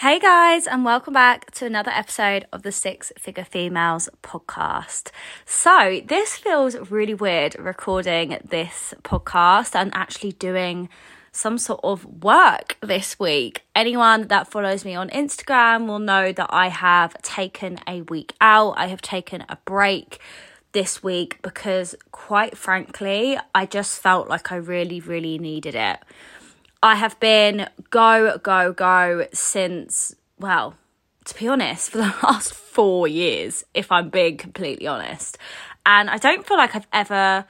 Hey guys, and welcome back to another episode of the Six Figure Females podcast. So, this feels really weird recording this podcast and actually doing some sort of work this week. Anyone that follows me on Instagram will know that I have taken a week out, I have taken a break this week because, quite frankly, I just felt like I really, really needed it. I have been go, go, go since, well, to be honest, for the last four years, if I'm being completely honest. And I don't feel like I've ever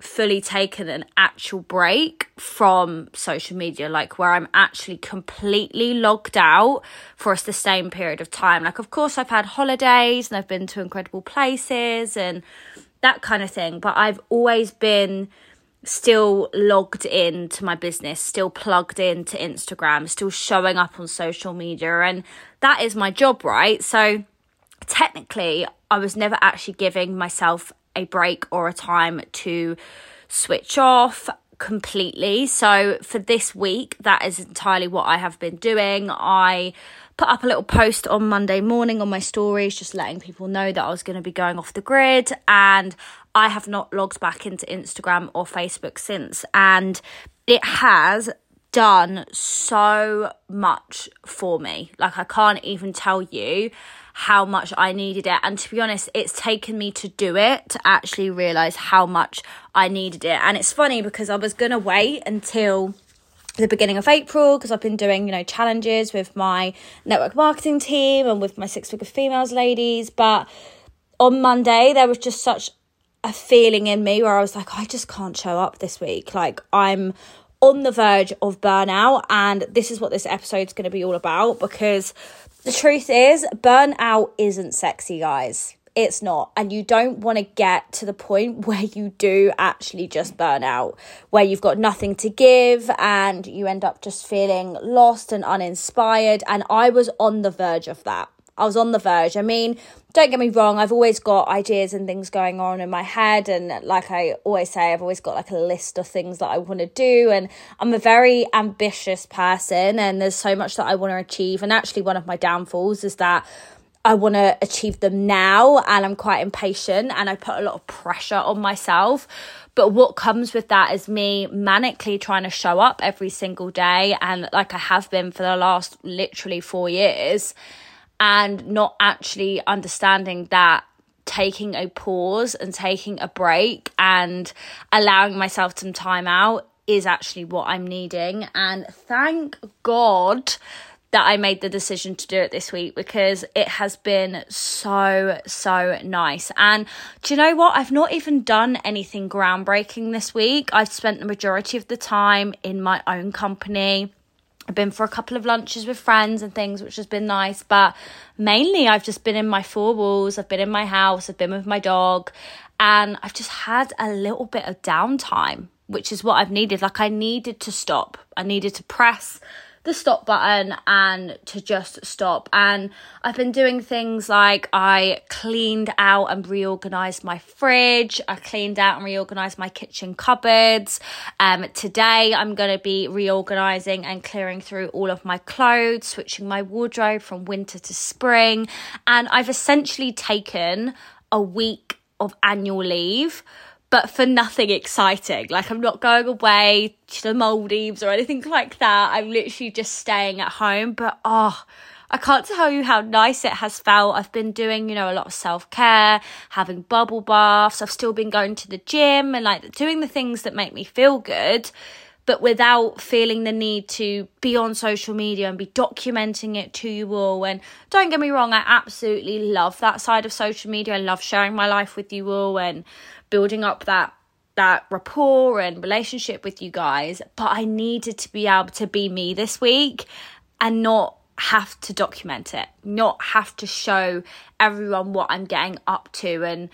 fully taken an actual break from social media, like where I'm actually completely logged out for a sustained period of time. Like, of course, I've had holidays and I've been to incredible places and that kind of thing, but I've always been still logged in to my business, still plugged into Instagram, still showing up on social media. And that is my job, right? So technically, I was never actually giving myself a break or a time to switch off completely. So for this week, that is entirely what I have been doing. I put up a little post on Monday morning on my stories, just letting people know that I was going to be going off the grid. And I have not logged back into Instagram or Facebook since. And it has done so much for me. Like, I can't even tell you how much I needed it. And to be honest, it's taken me to do it to actually realize how much I needed it. And it's funny because I was going to wait until the beginning of April because I've been doing, you know, challenges with my network marketing team and with my six figure females ladies. But on Monday, there was just such a feeling in me where I was like, I just can't show up this week. Like, I'm on the verge of burnout. And this is what this episode's going to be all about because the truth is, burnout isn't sexy, guys it's not. And you don't want to get to the point where you do actually just burn out, where you've got nothing to give and you end up just feeling lost and uninspired. And I was on the verge of that. I was on the verge. I mean, don't get me wrong, I've always got ideas and things going on in my head. And like I always say, I've always got like a list of things that I want to do. And I'm a very ambitious person, and there's so much that I want to achieve. And actually, one of my downfalls is that I want to achieve them now and I'm quite impatient and I put a lot of pressure on myself. But what comes with that is me manically trying to show up every single day and like I have been for the last literally four years and not actually understanding that taking a pause and taking a break and allowing myself some time out is actually what I'm needing. And thank God that I made the decision to do it this week because it has been so, so nice. And do you know what? I've not even done anything groundbreaking this week. I've spent the majority of the time in my own company. I've been for a couple of lunches with friends and things, which has been nice. But mainly, I've just been in my four walls. I've been in my house. I've been with my dog. And I've just had a little bit of downtime, which is what I've needed. Like, I needed to stop. I needed to press the stop button and to just stop. And I've been doing things like I cleaned out and reorganized my fridge, I cleaned out and reorganized my kitchen cupboards. Um, today, I'm going to be reorganizing and clearing through all of my clothes, switching my wardrobe from winter to spring. And I've essentially taken a week of annual leave but for nothing exciting. Like I'm not going away to the Maldives or anything like that. I'm literally just staying at home. But oh, I can't tell you how nice it has felt. I've been doing, you know, a lot of self care, having bubble baths. I've still been going to the gym and like doing the things that make me feel good but without feeling the need to be on social media and be documenting it to you all. And don't get me wrong, I absolutely love that side of social media. I love sharing my life with you all and building up that that rapport and relationship with you guys. But I needed to be able to be me this week and not have to document it, not have to show everyone what I'm getting up to and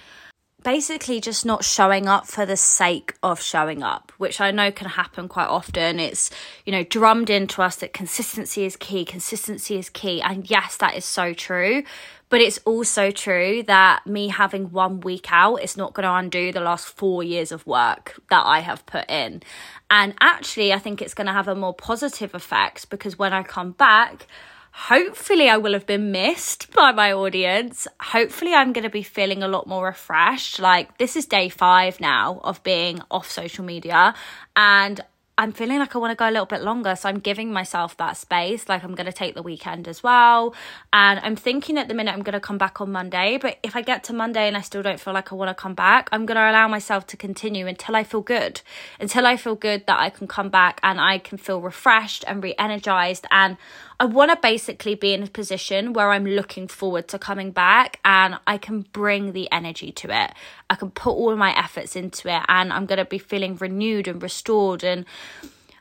basically just not showing up for the sake of showing up, which I know can happen quite often. It's, you know, drummed into us that consistency is key, consistency is key. And yes, that is so true. But it's also true that me having one week out is not going to undo the last four years of work that I have put in. And actually, I think it's going to have a more positive effect because when I come back, hopefully I will have been missed by my audience. Hopefully I'm going to be feeling a lot more refreshed. Like this is day 5 now of being off social media and I'm feeling like I want to go a little bit longer. So I'm giving myself that space. Like I'm going to take the weekend as well. And I'm thinking at the minute I'm going to come back on Monday. But if I get to Monday and I still don't feel like I want to come back, I'm going to allow myself to continue until I feel good. Until I feel good that I can come back and I can feel refreshed and re energized. And I want to basically be in a position where I'm looking forward to coming back and I can bring the energy to it. I can put all my efforts into it and I'm going to be feeling renewed and restored and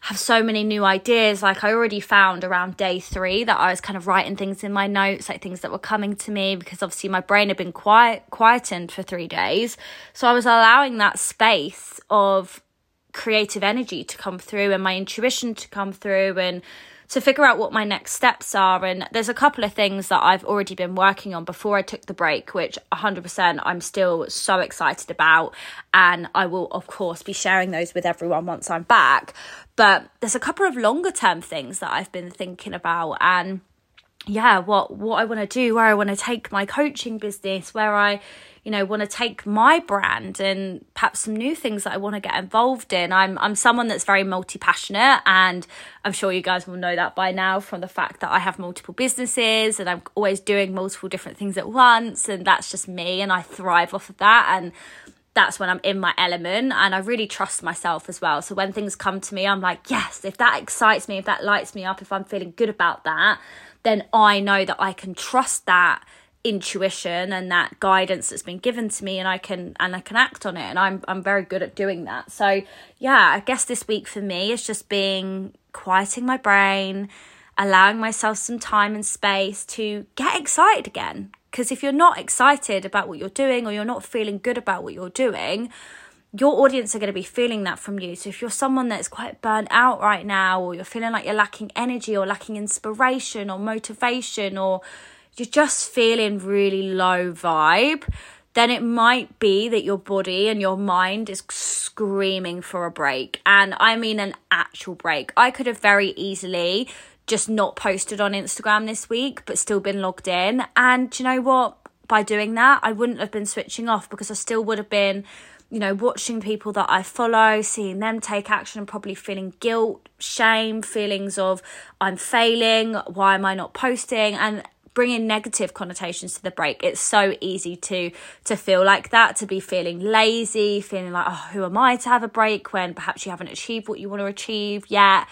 have so many new ideas. Like I already found around day three that I was kind of writing things in my notes, like things that were coming to me because obviously my brain had been quiet quietened for three days. So I was allowing that space of creative energy to come through and my intuition to come through and to figure out what my next steps are. And there's a couple of things that I've already been working on before I took the break, which 100% I'm still so excited about. And I will, of course, be sharing those with everyone once I'm back. But there's a couple of longer term things that I've been thinking about. And yeah, what, what I want to do, where I want to take my coaching business, where I, you know want to take my brand and perhaps some new things that I want to get involved in. I'm I'm someone that's very multi-passionate and I'm sure you guys will know that by now from the fact that I have multiple businesses and I'm always doing multiple different things at once and that's just me and I thrive off of that and that's when I'm in my element and I really trust myself as well. So when things come to me, I'm like, yes, if that excites me, if that lights me up, if I'm feeling good about that, then I know that I can trust that intuition and that guidance that's been given to me and I can and I can act on it and I'm I'm very good at doing that. So yeah, I guess this week for me is just being quieting my brain, allowing myself some time and space to get excited again. Because if you're not excited about what you're doing or you're not feeling good about what you're doing, your audience are going to be feeling that from you. So if you're someone that's quite burnt out right now, or you're feeling like you're lacking energy or lacking inspiration or motivation, or you're just feeling really low vibe, then it might be that your body and your mind is screaming for a break. And I mean an actual break. I could have very easily just not posted on Instagram this week, but still been logged in. And you know what? By doing that, I wouldn't have been switching off because I still would have been you know, watching people that I follow, seeing them take action, and probably feeling guilt, shame, feelings of I'm failing, why am I not posting? And bringing negative connotations to the break it's so easy to to feel like that to be feeling lazy feeling like oh who am i to have a break when perhaps you haven't achieved what you want to achieve yet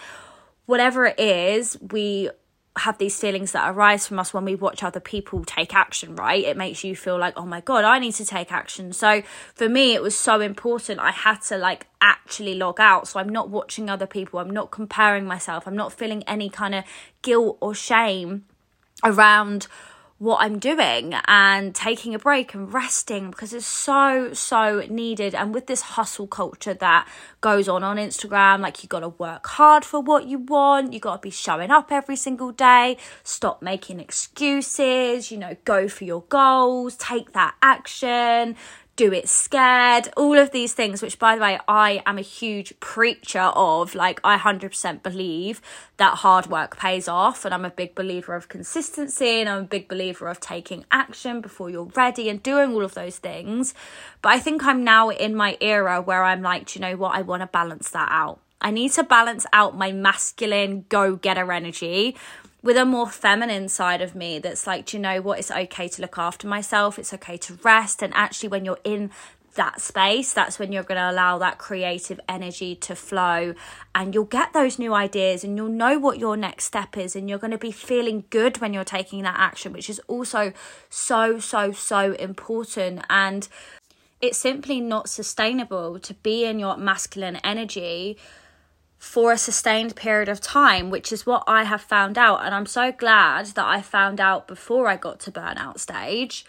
whatever it is we have these feelings that arise from us when we watch other people take action, right? It makes you feel like, oh my God, I need to take action. So for me, it was so important. I had to like actually log out. So I'm not watching other people. I'm not comparing myself. I'm not feeling any kind of guilt or shame around what I'm doing and taking a break and resting because it's so, so needed. And with this hustle culture that goes on on Instagram, like you got to work hard for what you want, you got to be showing up every single day, stop making excuses, you know, go for your goals, take that action, do it scared, all of these things, which by the way, I am a huge preacher of. Like, I 100% believe that hard work pays off, and I'm a big believer of consistency, and I'm a big believer of taking action before you're ready and doing all of those things. But I think I'm now in my era where I'm like, you know what, I want to balance that out. I need to balance out my masculine go getter energy with a more feminine side of me that's like, do you know what? It's okay to look after myself. It's okay to rest. And actually, when you're in that space, that's when you're going to allow that creative energy to flow and you'll get those new ideas and you'll know what your next step is and you're going to be feeling good when you're taking that action, which is also so, so, so important. And it's simply not sustainable to be in your masculine energy for a sustained period of time, which is what I have found out. And I'm so glad that I found out before I got to burnout stage.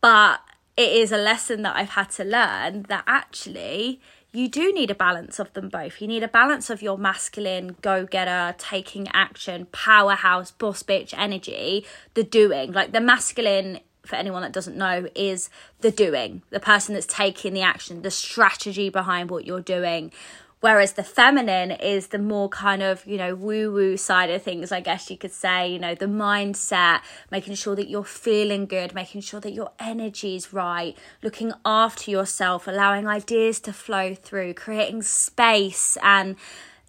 But it is a lesson that I've had to learn that actually you do need a balance of them both. You need a balance of your masculine, go getter, taking action, powerhouse, boss bitch energy, the doing. Like the masculine, for anyone that doesn't know, is the doing, the person that's taking the action, the strategy behind what you're doing Whereas the feminine is the more kind of, you know, woo woo side of things, I guess you could say, you know, the mindset, making sure that you're feeling good, making sure that your energy is right, looking after yourself, allowing ideas to flow through, creating space and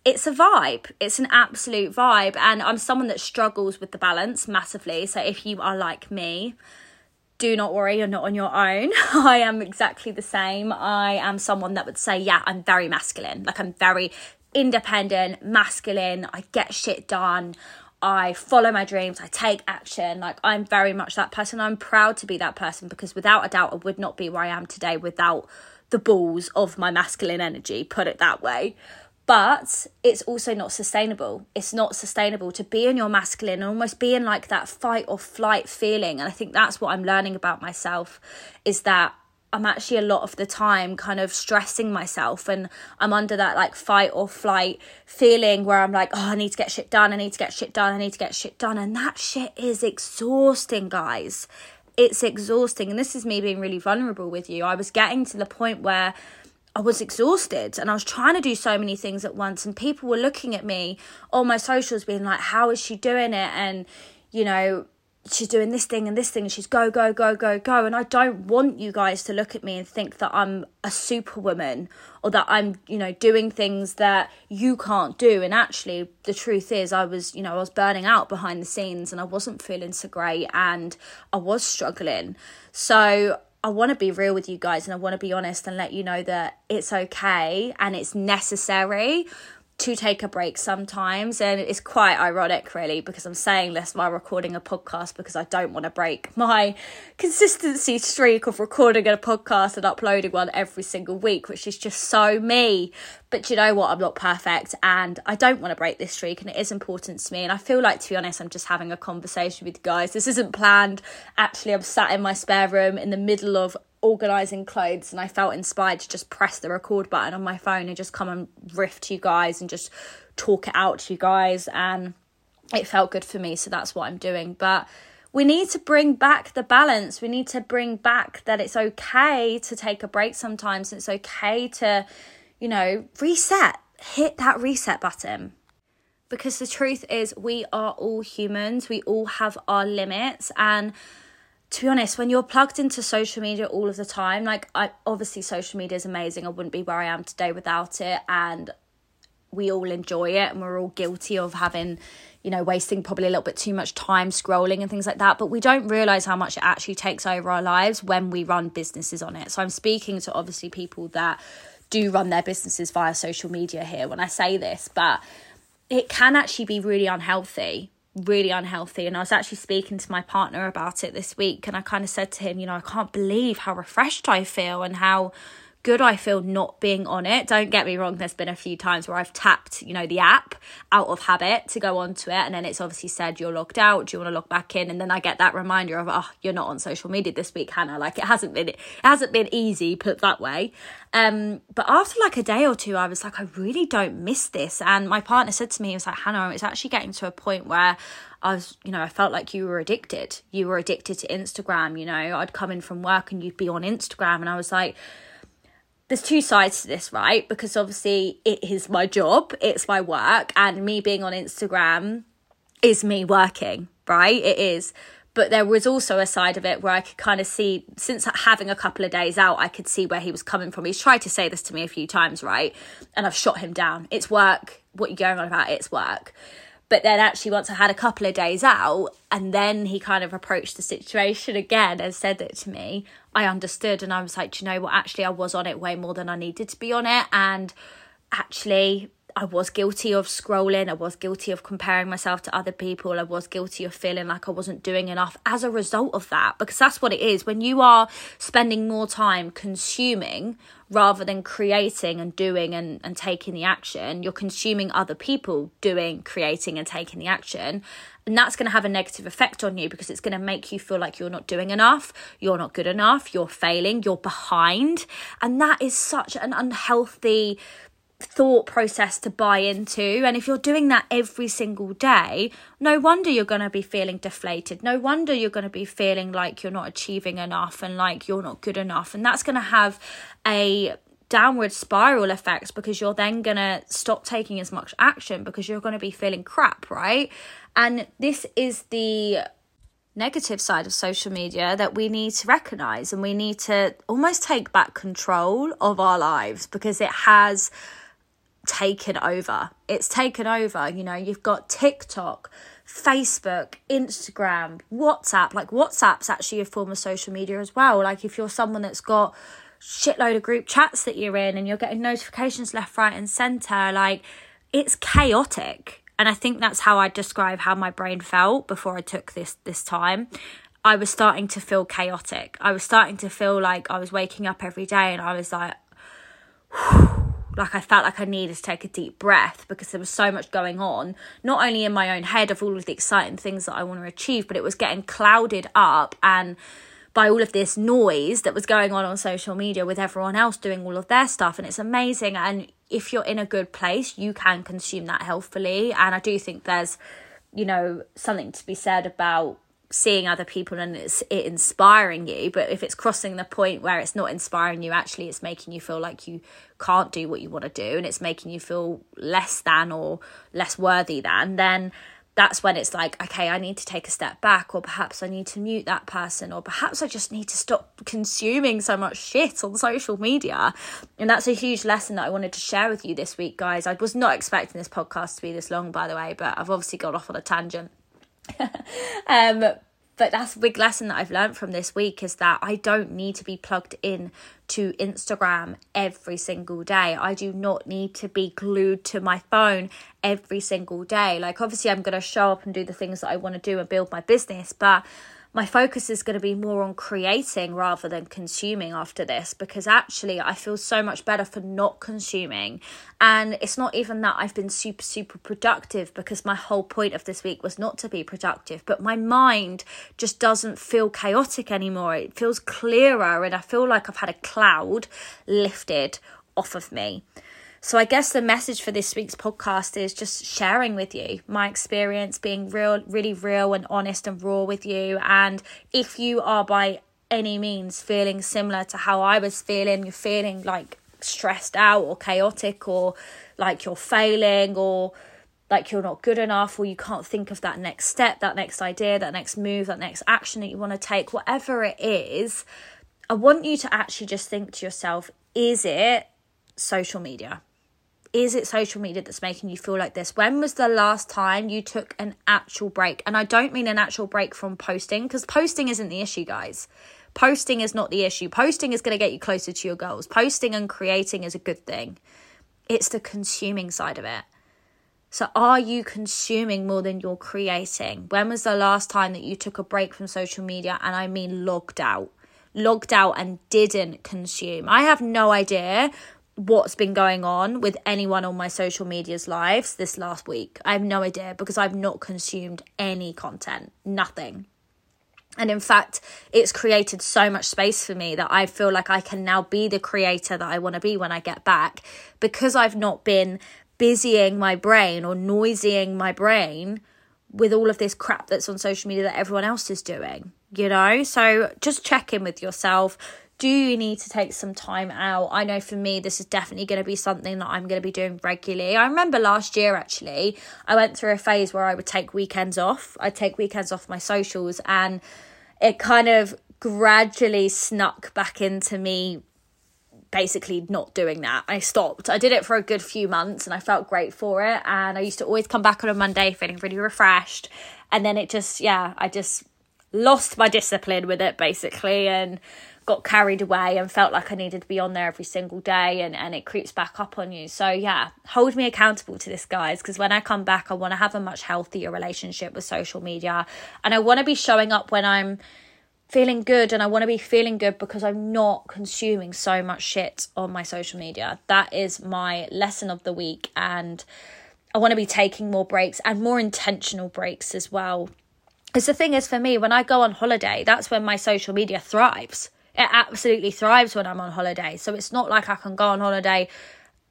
it's a vibe. It's an absolute vibe. And I'm someone that struggles with the balance massively. So if you are like me, do not worry, you're not on your own. I am exactly the same. I am someone that would say, yeah, I'm very masculine. Like, I'm very independent, masculine. I get shit done. I follow my dreams. I take action. Like, I'm very much that person. I'm proud to be that person because without a doubt, I would not be where I am today without the balls of my masculine energy, put it that way but it's also not sustainable. It's not sustainable to be in your masculine and almost be in like that fight or flight feeling. And I think that's what I'm learning about myself is that I'm actually a lot of the time kind of stressing myself and I'm under that like fight or flight feeling where I'm like, oh, I need to get shit done. I need to get shit done. I need to get shit done. And that shit is exhausting, guys. It's exhausting. And this is me being really vulnerable with you. I was getting to the point where I was exhausted and I was trying to do so many things at once and people were looking at me on my socials being like how is she doing it? And you know she's doing this thing and this thing and she's go go go go go. And I don't want you guys to look at me and think that I'm a superwoman or that I'm you know doing things that you can't do. And actually the truth is I was you know I was burning out behind the scenes and I wasn't feeling so great and I was struggling. So I want to be real with you guys and I want to be honest and let you know that it's okay and it's necessary to take a break sometimes and it's quite ironic really because I'm saying this while recording a podcast because I don't want to break my consistency streak of recording a podcast and uploading one every single week which is just so me. But you know what? I'm not perfect and I don't want to break this streak and it is important to me and I feel like to be honest I'm just having a conversation with you guys. This isn't planned. Actually I'm sat in my spare room in the middle of organizing clothes and I felt inspired to just press the record button on my phone and just come and riff to you guys and just talk it out to you guys. And it felt good for me so that's what I'm doing. But we need to bring back the balance. We need to bring back that it's okay to take a break sometimes. It's okay to you know reset. Hit that reset button. Because the truth is we are all humans. We all have our limits. And to be honest, when you're plugged into social media all of the time, like I obviously social media is amazing. I wouldn't be where I am today without it. And we all enjoy it and we're all guilty of having, you know, wasting probably a little bit too much time scrolling and things like that. But we don't realize how much it actually takes over our lives when we run businesses on it. So I'm speaking to obviously people that do run their businesses via social media here when I say this, but it can actually be really unhealthy really unhealthy. And I was actually speaking to my partner about it this week, and I kind of said to him, you know, I can't believe how refreshed I feel and how good I feel not being on it. Don't get me wrong, there's been a few times where I've tapped, you know, the app out of habit to go onto it, and then it's obviously said you're logged out. Do you want to log back in? And then I get that reminder of, oh, you're not on social media this week, Hannah. Like it hasn't been, it hasn't been easy, put that way. Um, but after like a day or two, I was like, I really don't miss this. And my partner said to me, he was like, Hannah, it's actually getting to a point where I was, you know, I felt like you were addicted. You were addicted to Instagram. You know, I'd come in from work and you'd be on Instagram, and I was like, there's two sides to this, right? Because obviously it is my job, it's my work, and me being on Instagram is me working, right? It is. But there was also a side of it where I could kind of see, since having a couple of days out, I could see where he was coming from. He's tried to say this to me a few times, right? And I've shot him down. It's work. What you're going on about, it's work. But then actually, once I had a couple of days out, and then he kind of approached the situation again and said it to me, I understood. And I was like, you know what? Actually, I was on it way more than I needed to be on it. And actually, I was guilty of scrolling. I was guilty of comparing myself to other people. I was guilty of feeling like I wasn't doing enough as a result of that. Because that's what it is. When you are spending more time consuming rather than creating and doing and, and taking the action, you're consuming other people doing, creating, and taking the action. And that's going to have a negative effect on you because it's going to make you feel like you're not doing enough, you're not good enough, you're failing, you're behind. And that is such an unhealthy thought process to buy into. And if you're doing that every single day, no wonder you're going to be feeling deflated. No wonder you're going to be feeling like you're not achieving enough and like you're not good enough. And that's going to have a downward spiral effect because you're then going to stop taking as much action because you're going to be feeling crap, right? And this is the negative side of social media that we need to recognize and we need to almost take back control of our lives because it has taken over. It's taken over. You know, you've got TikTok, Facebook, Instagram, WhatsApp. Like, WhatsApp's actually a form of social media as well. Like, if you're someone that's got shitload of group chats that you're in and you're getting notifications left, right, and center, like, it's chaotic. And I think that's how I describe how my brain felt before I took this this time. I was starting to feel chaotic. I was starting to feel like I was waking up every day and I was like, like I felt like I needed to take a deep breath because there was so much going on, not only in my own head of all of the exciting things that I want to achieve, but it was getting clouded up and by all of this noise that was going on on social media with everyone else doing all of their stuff and it's amazing. And if you're in a good place you can consume that healthfully. And I do think there's you know something to be said about seeing other people and it's it inspiring you but if it's crossing the point where it's not inspiring you actually it's making you feel like you can't do what you want to do and it's making you feel less than or less worthy than then that's when it's like okay i need to take a step back or perhaps i need to mute that person or perhaps i just need to stop consuming so much shit on social media. And that's a huge lesson that i wanted to share with you this week guys. I was not expecting this podcast to be this long by the way but i've obviously got off on a tangent um, but that's a big lesson that I've learned from this week is that I don't need to be plugged in to Instagram every single day. I do not need to be glued to my phone every single day. Like obviously I'm going to show up and do the things that I want to do and build my business, but my focus is going to be more on creating rather than consuming after this because actually I feel so much better for not consuming. And it's not even that I've been super, super productive because my whole point of this week was not to be productive, but my mind just doesn't feel chaotic anymore. It feels clearer, and I feel like I've had a cloud lifted off of me. So I guess the message for this week's podcast is just sharing with you my experience, being real, really real and honest and raw with you. And if you are by any means feeling similar to how I was feeling, you're feeling like stressed out or chaotic or like you're failing or like you're not good enough or you can't think of that next step, that next idea, that next move, that next action that you want to take, whatever it is, I want you to actually just think to yourself, is it social media? Is it social media that's making you feel like this? When was the last time you took an actual break? And I don't mean an actual break from posting because posting isn't the issue, guys. Posting is not the issue. Posting is going to get you closer to your goals. Posting and creating is a good thing. It's the consuming side of it. So, are you consuming more than you're creating? When was the last time that you took a break from social media? And I mean logged out, logged out and didn't consume. I have no idea what's been going on with anyone on my social media's lives this last week. I have no idea because I've not consumed any content, nothing. And in fact, it's created so much space for me that I feel like I can now be the creator that I want to be when I get back because I've not been busying my brain or noisying my brain with all of this crap that's on social media that everyone else is doing, you know? So just check in with yourself do you need to take some time out? I know for me, this is definitely going to be something that I'm going to be doing regularly. I remember last year actually, I went through a phase where I would take weekends off. I'd take weekends off my socials, and it kind of gradually snuck back into me basically not doing that. I stopped. I did it for a good few months and I felt great for it. And I used to always come back on a Monday feeling really refreshed. And then it just, yeah, I just lost my discipline with it basically. And got carried away and felt like I needed to be on there every single day and, and it creeps back up on you. So, yeah, hold me accountable to this, guys, because when I come back, I want to have a much healthier relationship with social media and I want to be showing up when I'm feeling good and I want to be feeling good because I'm not consuming so much shit on my social media. That is my lesson of the week and I want to be taking more breaks and more intentional breaks as well. Because the thing is, for me, when I go on holiday, that's when my social media thrives it absolutely thrives when I'm on holiday. So it's not like I can go on holiday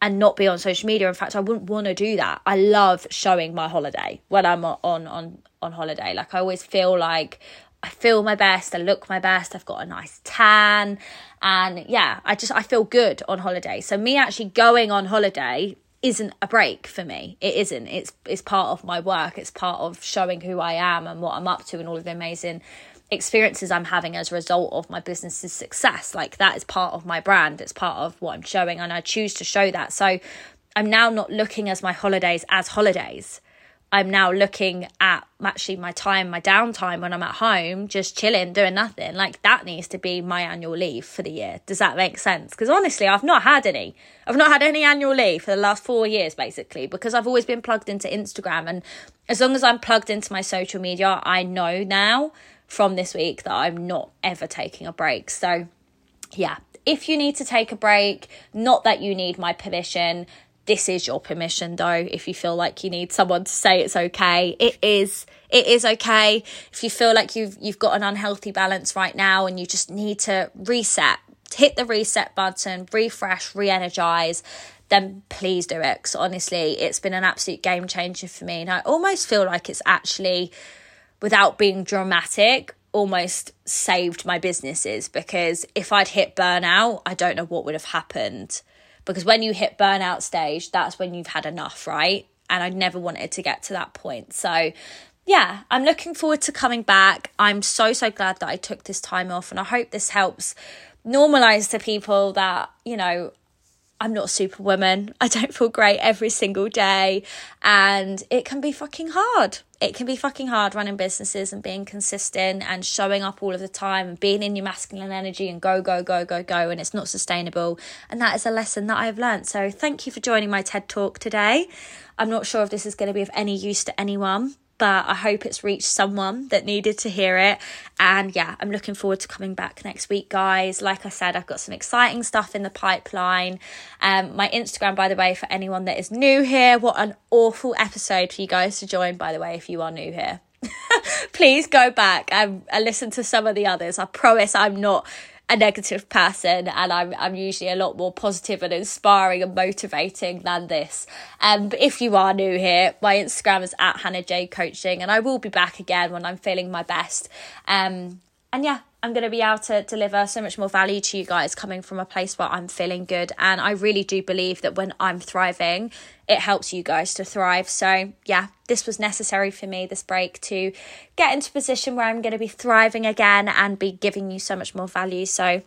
and not be on social media. In fact, I wouldn't want to do that. I love showing my holiday when I'm on on on holiday. Like I always feel like I feel my best, I look my best, I've got a nice tan, and yeah, I just I feel good on holiday. So me actually going on holiday isn't a break for me. It isn't. It's it's part of my work. It's part of showing who I am and what I'm up to and all of the amazing experiences I'm having as a result of my business's success. Like that is part of my brand. It's part of what I'm showing and I choose to show that. So I'm now not looking as my holidays as holidays. I'm now looking at actually my time, my downtime when I'm at home, just chilling, doing nothing. Like that needs to be my annual leave for the year. Does that make sense? Because honestly, I've not had any. I've not had any annual leave for the last four years, basically, because I've always been plugged into Instagram. And as long as I'm plugged into my social media, I know now from this week that I'm not ever taking a break. So, yeah, if you need to take a break, not that you need my permission, this is your permission though. If you feel like you need someone to say it's okay it is it is okay. If you feel like you've you've got an unhealthy balance right now and you just need to reset hit the reset button refresh re-energize then please do it. Because honestly it's been an absolute game changer for me and i almost feel like it's actually without being dramatic, almost saved my businesses because if I'd hit burnout, I don't know what would have happened. Because when you hit burnout stage, that's when you've had enough, right? And I never wanted to get to that point. So, yeah, I'm looking forward to coming back. I'm so, so glad that I took this time off. And I hope this helps normalize to people that, you know, I'm not superwoman. I don't feel great every single day. And it can be fucking hard. It can be fucking hard running businesses and being consistent and showing up all of the time and being in your masculine energy and go, go, go, go, go. And it's not sustainable. And that is a lesson that I've learned. So thank you for joining my TED talk today. I'm not sure if this is going to be of any use to anyone, but I hope it's reached someone that needed to hear it. And yeah, I'm looking forward to coming back next week, guys. Like I said, I've got some exciting stuff in the pipeline. Um, my Instagram, by the way, for anyone that is new here, what an awful episode for you guys to join, by the way, if you are new here. Please go back and, and listen to some of the others. I promise I'm not a negative person and I'm I'm usually a lot more positive and inspiring and motivating than this. Um but if you are new here, my Instagram is at Hannah Jade Coaching and I will be back again when I'm feeling my best. Um and yeah, I'm going to be able to deliver so much more value to you guys coming from a place where I'm feeling good. And I really do believe that when I'm thriving, it helps you guys to thrive. So, yeah, this was necessary for me, this break, to get into a position where I'm going to be thriving again and be giving you so much more value. So,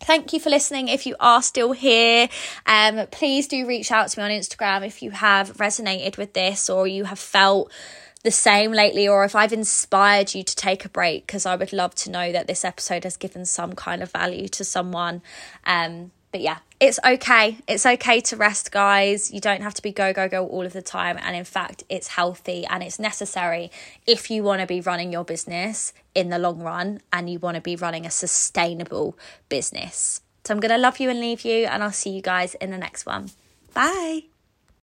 Thank you for listening. If you are still here, um, please do reach out to me on Instagram if you have resonated with this or you have felt the same lately or if I've inspired you to take a break because I would love to know that this episode has given some kind of value to someone. Um, but yeah, it's okay. It's okay to rest, guys. You don't have to be go, go, go all of the time. And in fact, it's healthy and it's necessary if you want to be running your business in the long run and you want to be running a sustainable business. So I'm going to love you and leave you, and I'll see you guys in the next one. Bye.